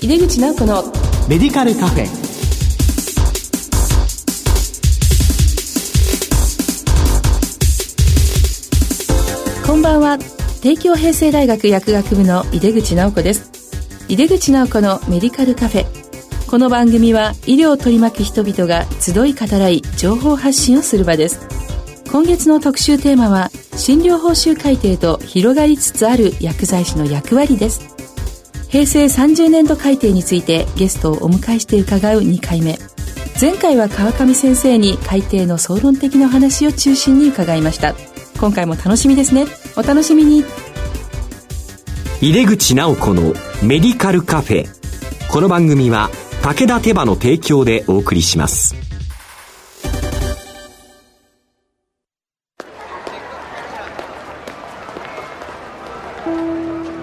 井出口直子のメディカルカフェ。こんばんは。帝京平成大学薬学部の井出口直子です。井出口直子のメディカルカフェ。この番組は医療を取り巻く人々が集い語らい情報発信をする場です。今月の特集テーマは診療報酬改定と広がりつつある薬剤師の役割です平成30年度改定についてゲストをお迎えして伺う2回目。前回は川上先生に改定の総論的な話を中心に伺いました。今回も楽しみですね。お楽しみに。井出口直子のメディカルカフェ。この番組は武田手羽の提供でお送りします。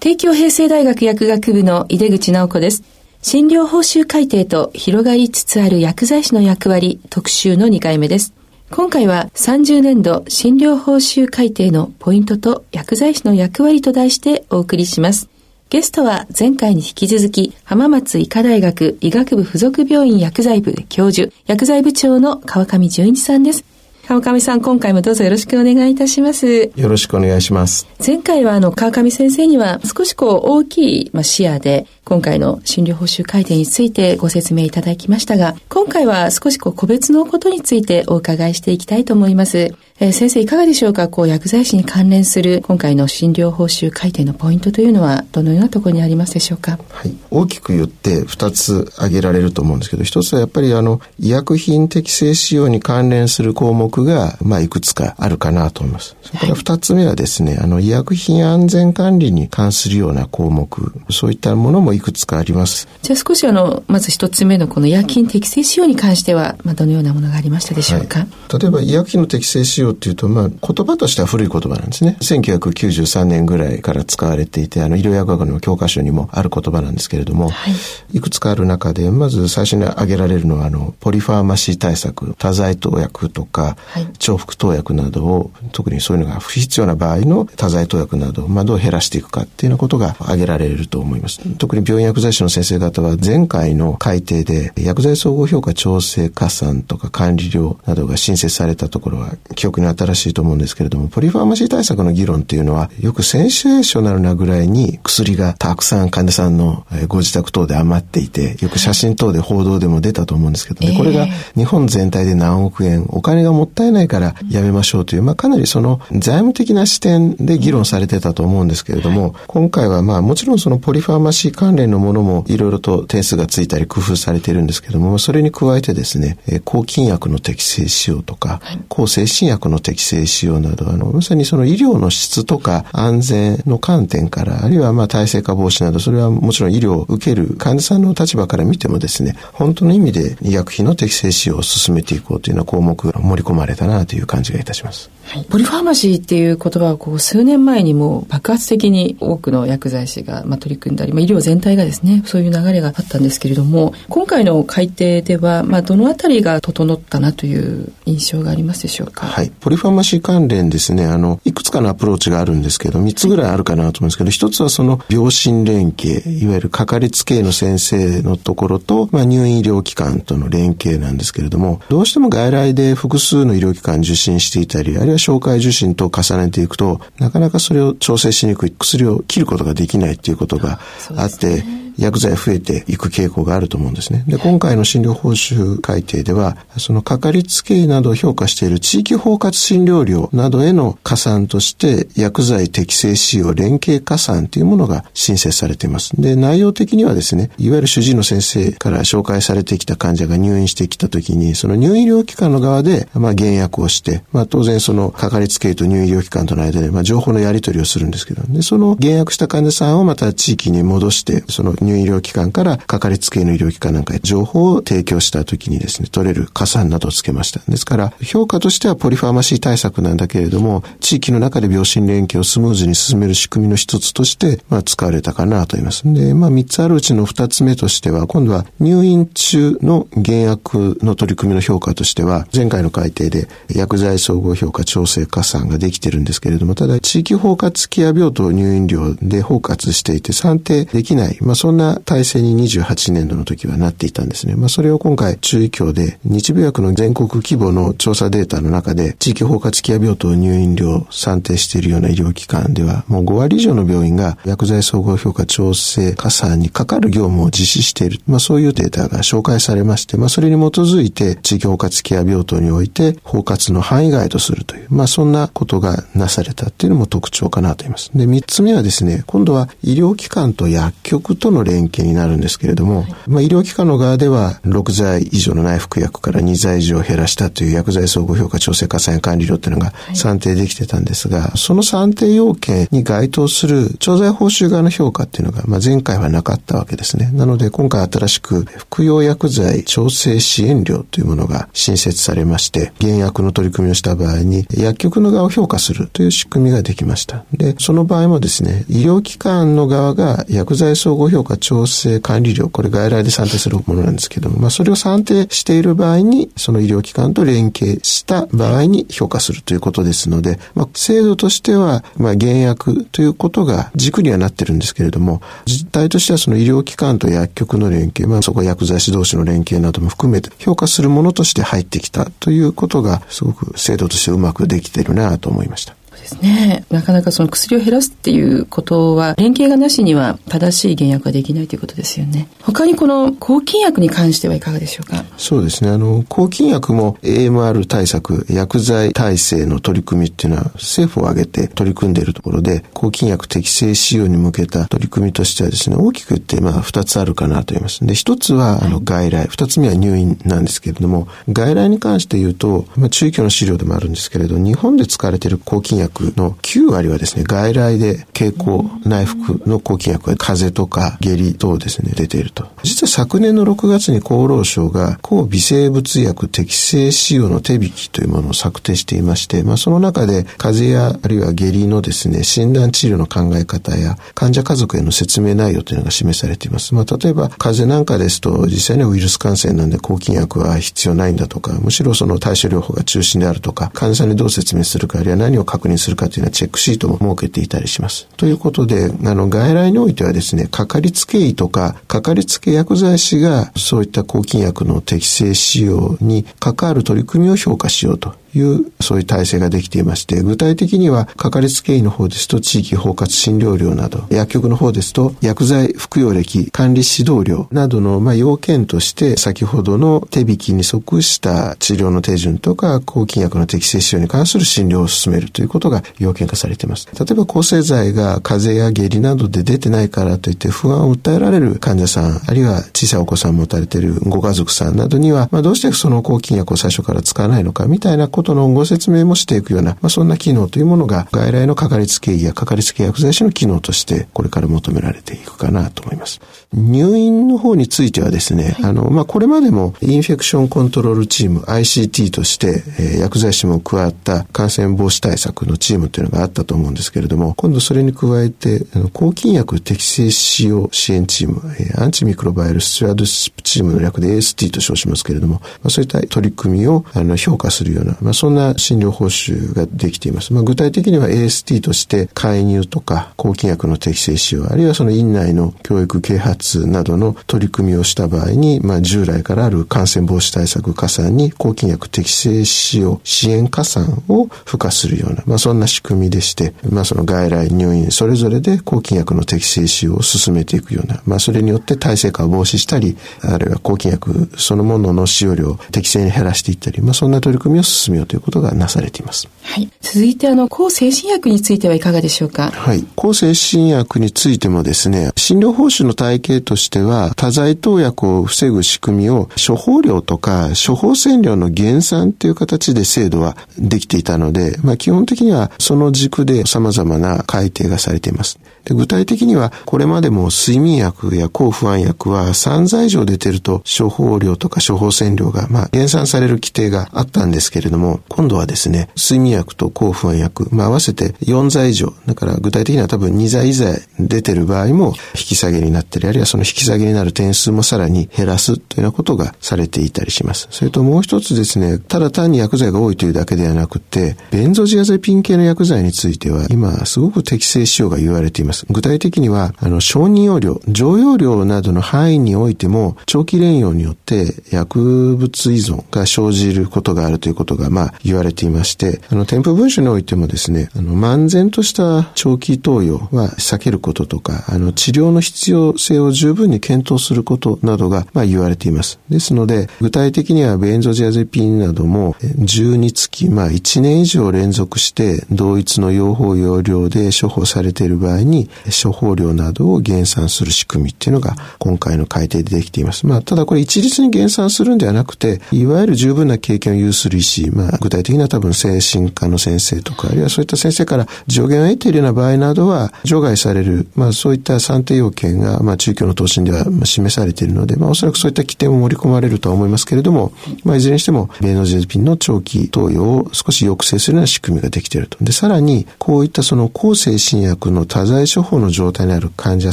帝京平成大学薬学部の井出口直子です。診療報酬改定と広がりつつある薬剤師の役割特集の2回目です。今回は30年度診療報酬改定のポイントと薬剤師の役割と題してお送りします。ゲストは前回に引き続き浜松医科大学医学部附属病院薬剤部教授、薬剤部長の川上淳一さんです。川上さん、今回もどうぞよろしくお願いいたします。よろしくお願いします。前回はあの、川上先生には少しこう大きい、まあ、視野で今回の診療報酬改定についてご説明いただきましたが、今回は少しこう個別のことについてお伺いしていきたいと思います。えー、先生いかがでしょうか？こう薬剤師に関連する今回の診療報酬改定のポイントというのはどのようなところにありますでしょうか？はい。大きく言って2つ挙げられると思うんですけど、1つはやっぱりあの医薬品適正使用に関連する項目がまあいくつかあるかなと思います。それから2つ目はですね、あの医薬品安全管理に関するような項目、そういったものもいくつかあります。じゃあ少しあの、まず1つ目のこの医薬品適正使用に関しては、まあどのようなものがありましたでしょうか、はい、例えば医薬品の適正使用っていうと、まあ、言葉としては古い言葉なんですね。1993年ぐらいから使われていて、あの、医療薬学の教科書にもある言葉なんですけれども、はい、いくつかある中で、まず最初に挙げられるのは、あの、ポリファーマシー対策、多剤投薬とか、はい、重複投薬などを、特にそういうのが不必要な場合の多剤投薬などを、まあ、どう減らしていくかっていうようなことが挙げられると思います。特に病院薬剤師の先生方は、前回の改定で、薬剤総合評価調整加算とか管理料などが新設されたところは、記憶に新しいと思うんですけれども、ポリファーマシー対策の議論っていうのは、よくセンセーショナルなぐらいに薬がたくさん患者さんのご自宅等で余っていて、よく写真等で報道でも出たと思うんですけど、ね、これが日本全体で何億円、お金がもったいないからやめましょうという、まあかなりその財務的な視点で議論されてたと思うんですけれども、今回はまあもちろんそのポリファーマシー関連のものもいろいろと点数がついたり工夫されているんですけども、それに加えてですね、抗菌薬の適正使用とか、抗精神薬の適正使用など、あの、まさにその医療の質とか安全の観点から、あるいはまあ体制化防止など、それはもちろん医療を受ける患者さんの立場から見てもですね、本当の意味で医薬品の適正使用を進めていこうというような項目が盛り込まれたなという感じがいたします。はい、ポリファーマシーっていう言葉はこう数年前にも爆発的に多くの薬剤師がまあ取り組んだり、まあ、医療全体がですね、そういう流れがあったんですけれども、今回の改定では、まあ、どのあたりが整ったなという印象がありますでしょうか？はい。ポリファーマシー関連ですね、あの、いくつかのアプローチがあるんですけど、3つぐらいあるかなと思うんですけど、1つはその病診連携、いわゆるかかりつけ医の先生のところと、まあ、入院医療機関との連携なんですけれども、どうしても外来で複数の医療機関受診していたり、あるいは紹介受診と重ねていくと、なかなかそれを調整しにくい、薬を切ることができないっていうことがあって、薬剤増えていく傾向があると思うんですね。で、今回の診療報酬改定では、そのかかりつけ医などを評価している地域包括診療料などへの加算として、薬剤適正使用連携加算というものが申請されています。で、内容的にはですね、いわゆる主治医の先生から紹介されてきた患者が入院してきたときに、その入院医療機関の側で、まあ、減薬をして、まあ、当然そのかかりつけ医と入院医療機関との間で、まあ、情報のやり取りをするんですけど、で、その減薬した患者さんをまた地域に戻して、その入入医療機関からかかりつけ医の医療機関なんかへ情報を提供した時にですね、取れる加算などをつけました。ですから、評価としてはポリファーマシー対策なんだけれども、地域の中で病診連携をスムーズに進める仕組みの一つとして、まあ、使われたかなと言います。で、まあ、三つあるうちの二つ目としては、今度は入院中の減薬の取り組みの評価としては、前回の改定で薬剤総合評価調整加算ができてるんですけれども、ただ地域包括ケア病棟入院料で包括していて算定できない、まあ、そんな体制に28年度の時はなっていたんですね。まあ、それを今回注意協で日米薬の全国規模の調査データの中で地域包括ケア病棟入院料算定しているような医療機関ではもう5割以上の病院が薬剤総合評価調整加算にかかる業務を実施している。まあ、そういうデータが紹介されまして、まあ、それに基づいて地域包括ケア病棟において包括の範囲外とするという、まあ、そんなことがなされたっていうのも特徴かなと言います。で、3つ目はですね、今度は医療機関と薬局との連携になるんですけれども、はい、まあ、医療機関の側では6剤以上の内服薬から2剤以上減らしたという薬剤総合評価調整加算や管理料っていうのが算定できてたんですが、はい、その算定要件に該当する調剤報酬側の評価っていうのが、まあ、前回はなかったわけですね。なので今回新しく服用薬剤調整支援料というものが新設されまして、減薬の取り組みをした場合に薬局の側を評価するという仕組みができました。で、その場合もですね、医療機関の側が薬剤総合評価調整管理料、これ外来で算定するものなんですけども、まあそれを算定している場合に、その医療機関と連携した場合に評価するということですので、まあ制度としては、まあ減薬ということが軸にはなってるんですけれども、実態としてはその医療機関と薬局の連携、まあそこは薬剤師同士の連携なども含めて評価するものとして入ってきたということが、すごく制度としてうまくできてるなと思いました。ですね。なかなかその薬を減らすっていうことは、連携がなしには正しい減薬ができないということですよね。他にこの抗菌薬に関してはいかがでしょうか？そうですね。あの、抗菌薬も AMR 対策、薬剤耐性の取り組みっていうのは政府を挙げて取り組んでいるところで、抗菌薬適正使用に向けた取り組みとしてはですね、大きく言ってまあ二つあるかなと言います。で、一つはあの外来、二つ目は入院なんですけれども、外来に関して言うと、まあ中期の資料でもあるんですけれど、日本で使われている抗菌薬の9割はですね、外来で経口内服の抗菌薬が風邪とか下痢等ですね、出ていると。実は昨年の6月に厚労省が抗微生物薬適正使用の手引きというものを策定していまして、まあその中で風邪やあるいは下痢のですね、診断治療の考え方や患者家族への説明内容というのが示されています。まあ例えば風邪なんかですと実際にはウイルス感染なんで抗菌薬は必要ないんだとか、むしろその対処療法が中心であるとか、患者さんにどう説明するか、あるいは何を確認するかというのはチェックシートも設けていたりします。ということで、あの、外来においてはですね、かかりつけ医とか、かかりつけ薬剤師が、そういった抗菌薬の適正使用に関わる取り組みを評価しようというそういう体制ができていまして、具体的には、かかりつけ医の方ですと地域包括診療料など、薬局の方ですと薬剤服用歴管理指導料などの、まあ、要件として、先ほどの手引きに即した治療の手順とか、抗菌薬の適正使用に関する診療を進めるということが要件化されています。例えば抗生剤が風邪や下痢などで出てないからといって不安を訴えられる患者さん、あるいは小さいお子さんを持たれているご家族さんなどには、まあ、どうしてその抗菌薬を最初から使わないのかみたいなことことのご説明もしていくような、まあ、そんな機能というものが外来のかかりつけ医やかかりつけ薬剤師の機能としてこれから求められていくかなと思います。入院の方についてはですね、はい、あの、まあ、これまでもインフェクションコントロールチーム ICT として、えー、薬剤師も加わった感染防止対策のチームというのがあったと思うんですけれども、今度それに加えて、あの抗菌薬適正使用支援チーム、えー、アンチミクロバイルスチュアドスプチームの略で AST と称しますけれども、まあ、そういった取り組みをあの評価するような、まあ、まそんな診療報酬ができています。まあ、具体的には AST として介入とか抗菌薬の適正使用、あるいはその院内の教育啓発などの取り組みをした場合に、まあ、従来からある感染防止対策加算に抗菌薬適正使用支援加算を付加するような、まあ、そんな仕組みでして、まあ、その外来入院それぞれで抗菌薬の適正使用を進めていくような、まあ、それによって耐性化を防止したり、あるいは抗菌薬そのものの使用量を適正に減らしていったり、まあ、そんな取り組みを進めようということがなされています。はい。続いて、あの、抗精神薬についてはいかがでしょうか？はい。抗精神薬についてもですね、診療報酬の体系としては、多剤投薬を防ぐ仕組みを、処方量とか、処方箋料の減産という形で制度はできていたので、まあ、基本的にはその軸で様々な改定がされています。で具体的には、これまでも睡眠薬や抗不安薬は3剤以上出てると処方量とか処方箋量が、まあ、減産される規定があったんですけれども、今度はですね、睡眠薬と抗不安薬、まあ、合わせて4剤以上、だから具体的には多分2剤以上出てる場合も引き下げになったり、あるいはその引き下げになる点数もさらに減らすというようなことがされていたりします。それともう一つですね、ただ単に薬剤が多いというだけではなくて、ベンゾジアゼピン系の薬剤については今すごく適正使用が言われています。具体的には、あの、承認用量、常用量などの範囲においても、長期連用によって薬物依存が生じることがあるということが、まあ、言われていまして、あの、添付文書においてもですね、あの、漫然とした長期投与は避けることとか、あの、治療の必要性を十分に検討することなどが、まあ、言われています。ですので、具体的にはベンゾジアゼピンなども、12月、まあ、1年以上連続して同一の用法用量で処方されている場合に、処方量などを減産する仕組みっていうのが今回の改定でできています。まあ、ただこれ一律に減産するんではなくて、いわゆる十分な経験を有する医師、まあ、具体的には多分精神科の先生とか、あるいはそういった先生から助言を得ているような場合などは、除外される、まあ、そういった算定要件が、まあ、中京の答申では示されているので、まあ、おそらくそういった規定も盛り込まれるとは思いますけれども、まあ、いずれにしても、ベノジェズピンの長期投与を少し抑制するような仕組みができていると。で、さらに、こういったその抗精神薬の多剤処方の状態にある患者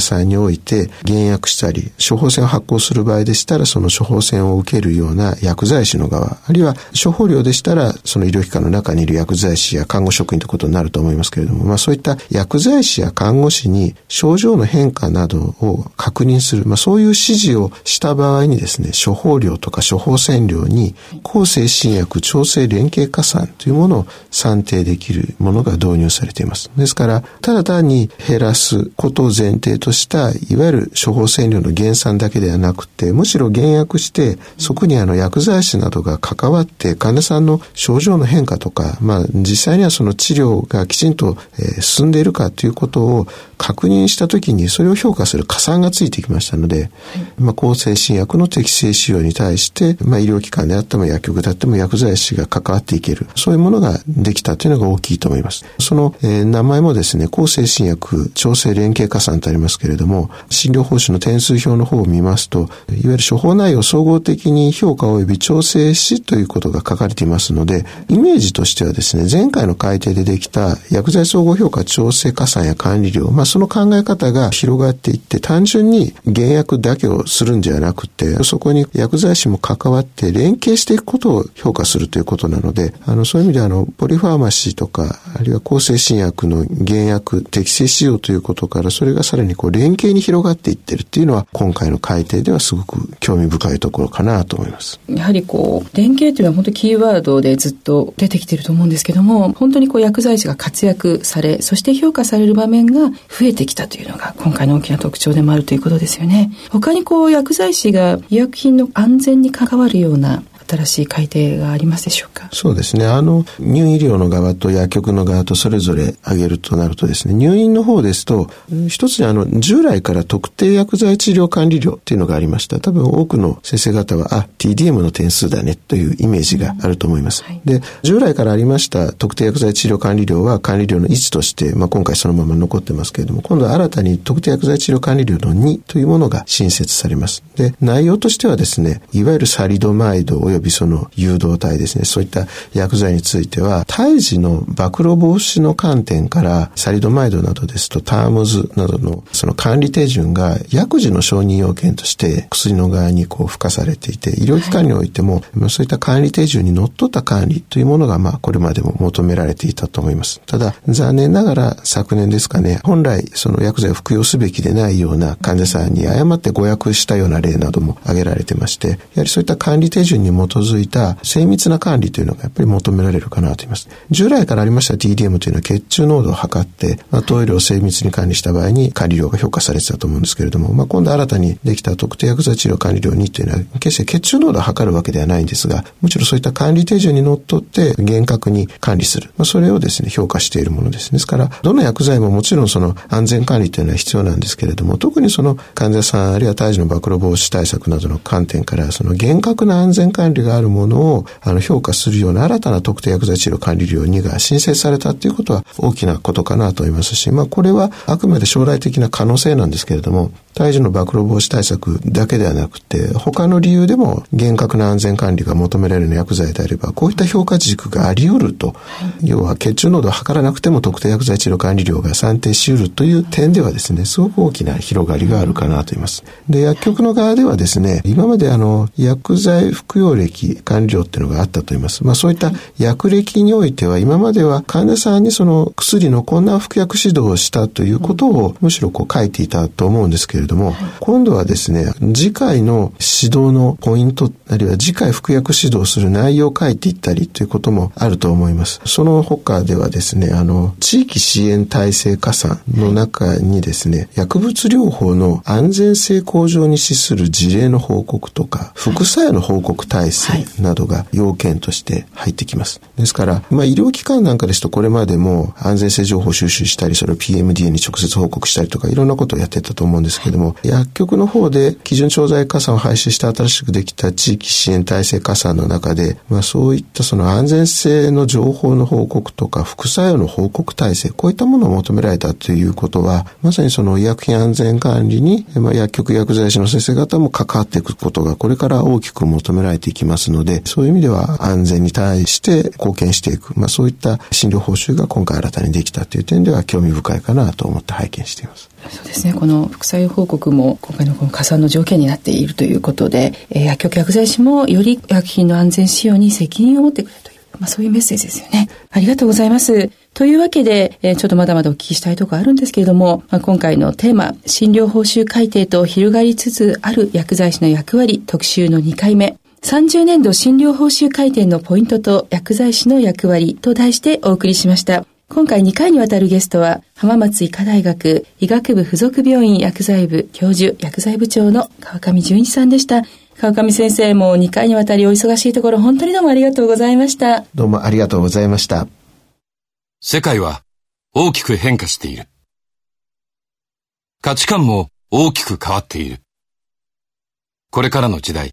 さんにおいて、減薬したり、処方箋を発行する場合でしたら、その処方箋を受けるような薬剤師の側、あるいは処方量でしたら、その医療機関の中にいる薬剤師や看護職員ということになると思いますけれども、まあそういった薬剤師や看護師に症状の変化などを確認する、まあそういう指示をした場合にですね、処方量とか処方箋量に抗精神薬調整連携加算というものを算定できるものが導入されています。ですから、ただ単に減らすことを前提とした、いわゆる処方箋量の減産だけではなくて、むしろ減薬して、そこにあの薬剤師などが関わって患者さんの症状の変化とか、まあ実際にはその治療がきちんと、え進んでいるかということを確認したときにそれを評価する加算がついてきましたので、はい、まあ抗精神薬の適正使用に対して、まあ医療機関であっても薬局であっても薬剤師が関わっていける、そういうものができたというのが大きいと思います。その、えー、名前もですね、抗精神薬調整連携加算とありますけれども、診療報酬の点数表の方を見ますと、いわゆる処方内容総合的に評価及び調整しということが書かれていますので、イメージとしてはですね、前回の改定でできた薬剤総合評価調整加算や管理量、まあその考え方が広がっていって、単純に減薬だけをするんじゃなくて、そこに薬剤師も関わって連携していくことを評価するということなので、あの、そういう意味であの、ポリファーマシーとか、あるいは抗精神薬の減薬、適正使用とということから、それがさらにこう連携に広がっていってるっていうのは、今回の改定ではすごく興味深いところかなと思います。やはりこう、連携というのは本当キーワードでずっと出てきてると思うんですけども、本当にこう薬剤師が活躍され、そして評価される場面が増えてきたというのが今回の大きな特徴でもあるということですよね。他にこう薬剤師が医薬品の安全に関わるような新しい改定がありますでしょうか？そうですね。あの、入院医療の側と薬局の側とそれぞれ挙げるとなるとですね、入院の方ですと、一つにあの、従来から特定薬剤治療管理料っていうのがありました。多分多くの先生方は、あ、TDM の点数だねというイメージがあると思います。うんはい、で、従来からありました特定薬剤治療管理料は管理料の1として、まあ、今回そのまま残ってますけれども、今度は新たに特定薬剤治療管理料の2というものが新設されます。で、内容としてはですね、いわゆるサリドマイド及びその誘導体ですね、そういった薬剤については、胎児の暴露防止の観点から、サリドマイドなどですと、タームズなどのその管理手順が薬事の承認要件として薬の側にこう付加されていて、医療機関においても、はい、そういった管理手順にのっとった管理というものが、まあ、これまでも求められていたと思います。ただ、残念ながら昨年ですかね、本来その薬剤を服用すべきでないような患者さんに誤って誤薬したような例なども挙げられてまして、やはりそういった管理手順に基づいた精密な管理というのがやっぱり求められるかなと思います。従来からありました TDM というのは血中濃度を測って、まあ、投与量を精密に管理した場合に管理量が評価されてたと思うんですけれども、まあ、今度新たにできた特定薬剤治療管理量2というのは決して血中濃度を測るわけではないんですが、もちろんそういった管理手順にのっとって厳格に管理する。まあ、それをですね、評価しているものです。ですから、どの薬剤ももちろんその安全管理というのは必要なんですけれども、特にその患者さんあるいは胎児の暴露防止対策などの観点から、その厳格な安全管理りがあるものをあの評価するような新たな特定薬剤治療管理料2が申請されたということは大きなことかなと思いますし、まあこれはあくまで将来的な可能性なんですけれども、胎児の暴露防止対策だけではなくて、他の理由でも厳格な安全管理が求められる薬剤であれば、こういった評価軸があり得ると、要は血中濃度を測らなくても特定薬剤治療管理料が算定し得るという点ではですね、すごく大きな広がりがあるかなと思います。で、薬局の側ではですね、今まであの、薬剤服用歴管理料っていうのがあったと思います。まあそういった薬歴においては、今までは患者さんにその薬の困難服薬指導をしたということを、むしろこう書いていたと思うんですけれども、今度はですね、次回の指導のポイント、あるいは次回服薬指導する内容を書いていったりということもあると思います。その他ではですね、あの、地域支援体制加算の中にですね、薬物療法の安全性向上に資する事例の報告とか、副作用の報告体制などが要件として入ってきます。ですから、まあ医療機関なんかですとこれまでも安全性情報収集したり、それを PMDA に直接報告したりとか、いろんなことをやってたと思うんですけども、薬局の方で基準調剤加算を廃止して新しくできた地域支援体制加算の中で、まあそういったその安全性の情報の報告とか副作用の報告体制、こういったものを求められたということは、まさにその医薬品安全管理に、まあ、薬局薬剤師の先生方も関わっていくことがこれから大きく求められていきますので、そういう意味では安全に対して貢献していく、まあそういった診療報酬が今回新たにできたという点では興味深いかなと思って拝見しています。そうですね。この副作用報告も今回のこの加算の条件になっているということで、えー、薬局薬剤師もより薬品の安全使用に責任を持ってくれという、まあそういうメッセージですよね。ありがとうございます。というわけで、えー、ちょっとまだまだお聞きしたいところあるんですけれども、まあ、今回のテーマ、診療報酬改定と広がりつつある薬剤師の役割特集の2回目。30年度診療報酬改定のポイントと薬剤師の役割と題してお送りしました。今回2回にわたるゲストは、浜松医科大学医学部附属病院薬剤部教授薬剤部長の川上淳一さんでした。川上先生も2回にわたりお忙しいところ本当にどうもありがとうございました。どうもありがとうございました。世界は大きく変化している。価値観も大きく変わっている。これからの時代、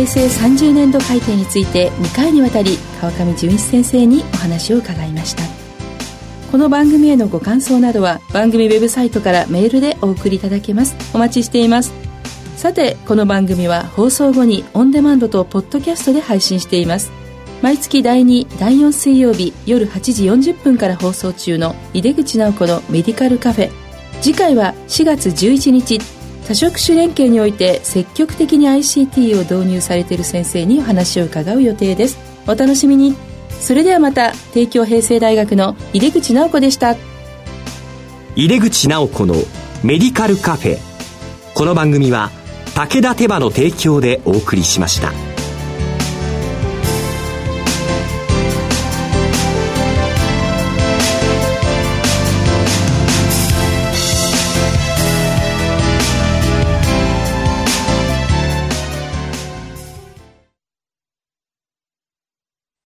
平成30年度改定について2回にわたり川上純一先生にお話を伺いました。この番組へのご感想などは番組ウェブサイトからメールでお送りいただけます。お待ちしています。さてこの番組は放送後にオンデマンドとポッドキャストで配信しています。毎月第2第4水曜日夜8時40分から放送中の井出口直子のメディカルカフェ。次回は4月11日多職種連携において積極的に ICT を導入されている先生にお話を伺う予定です。お楽しみに。それではまた帝京平成大学の井出口直子でした。井出口直子のメディカルカフェ。この番組は武田手羽の提供でお送りしました。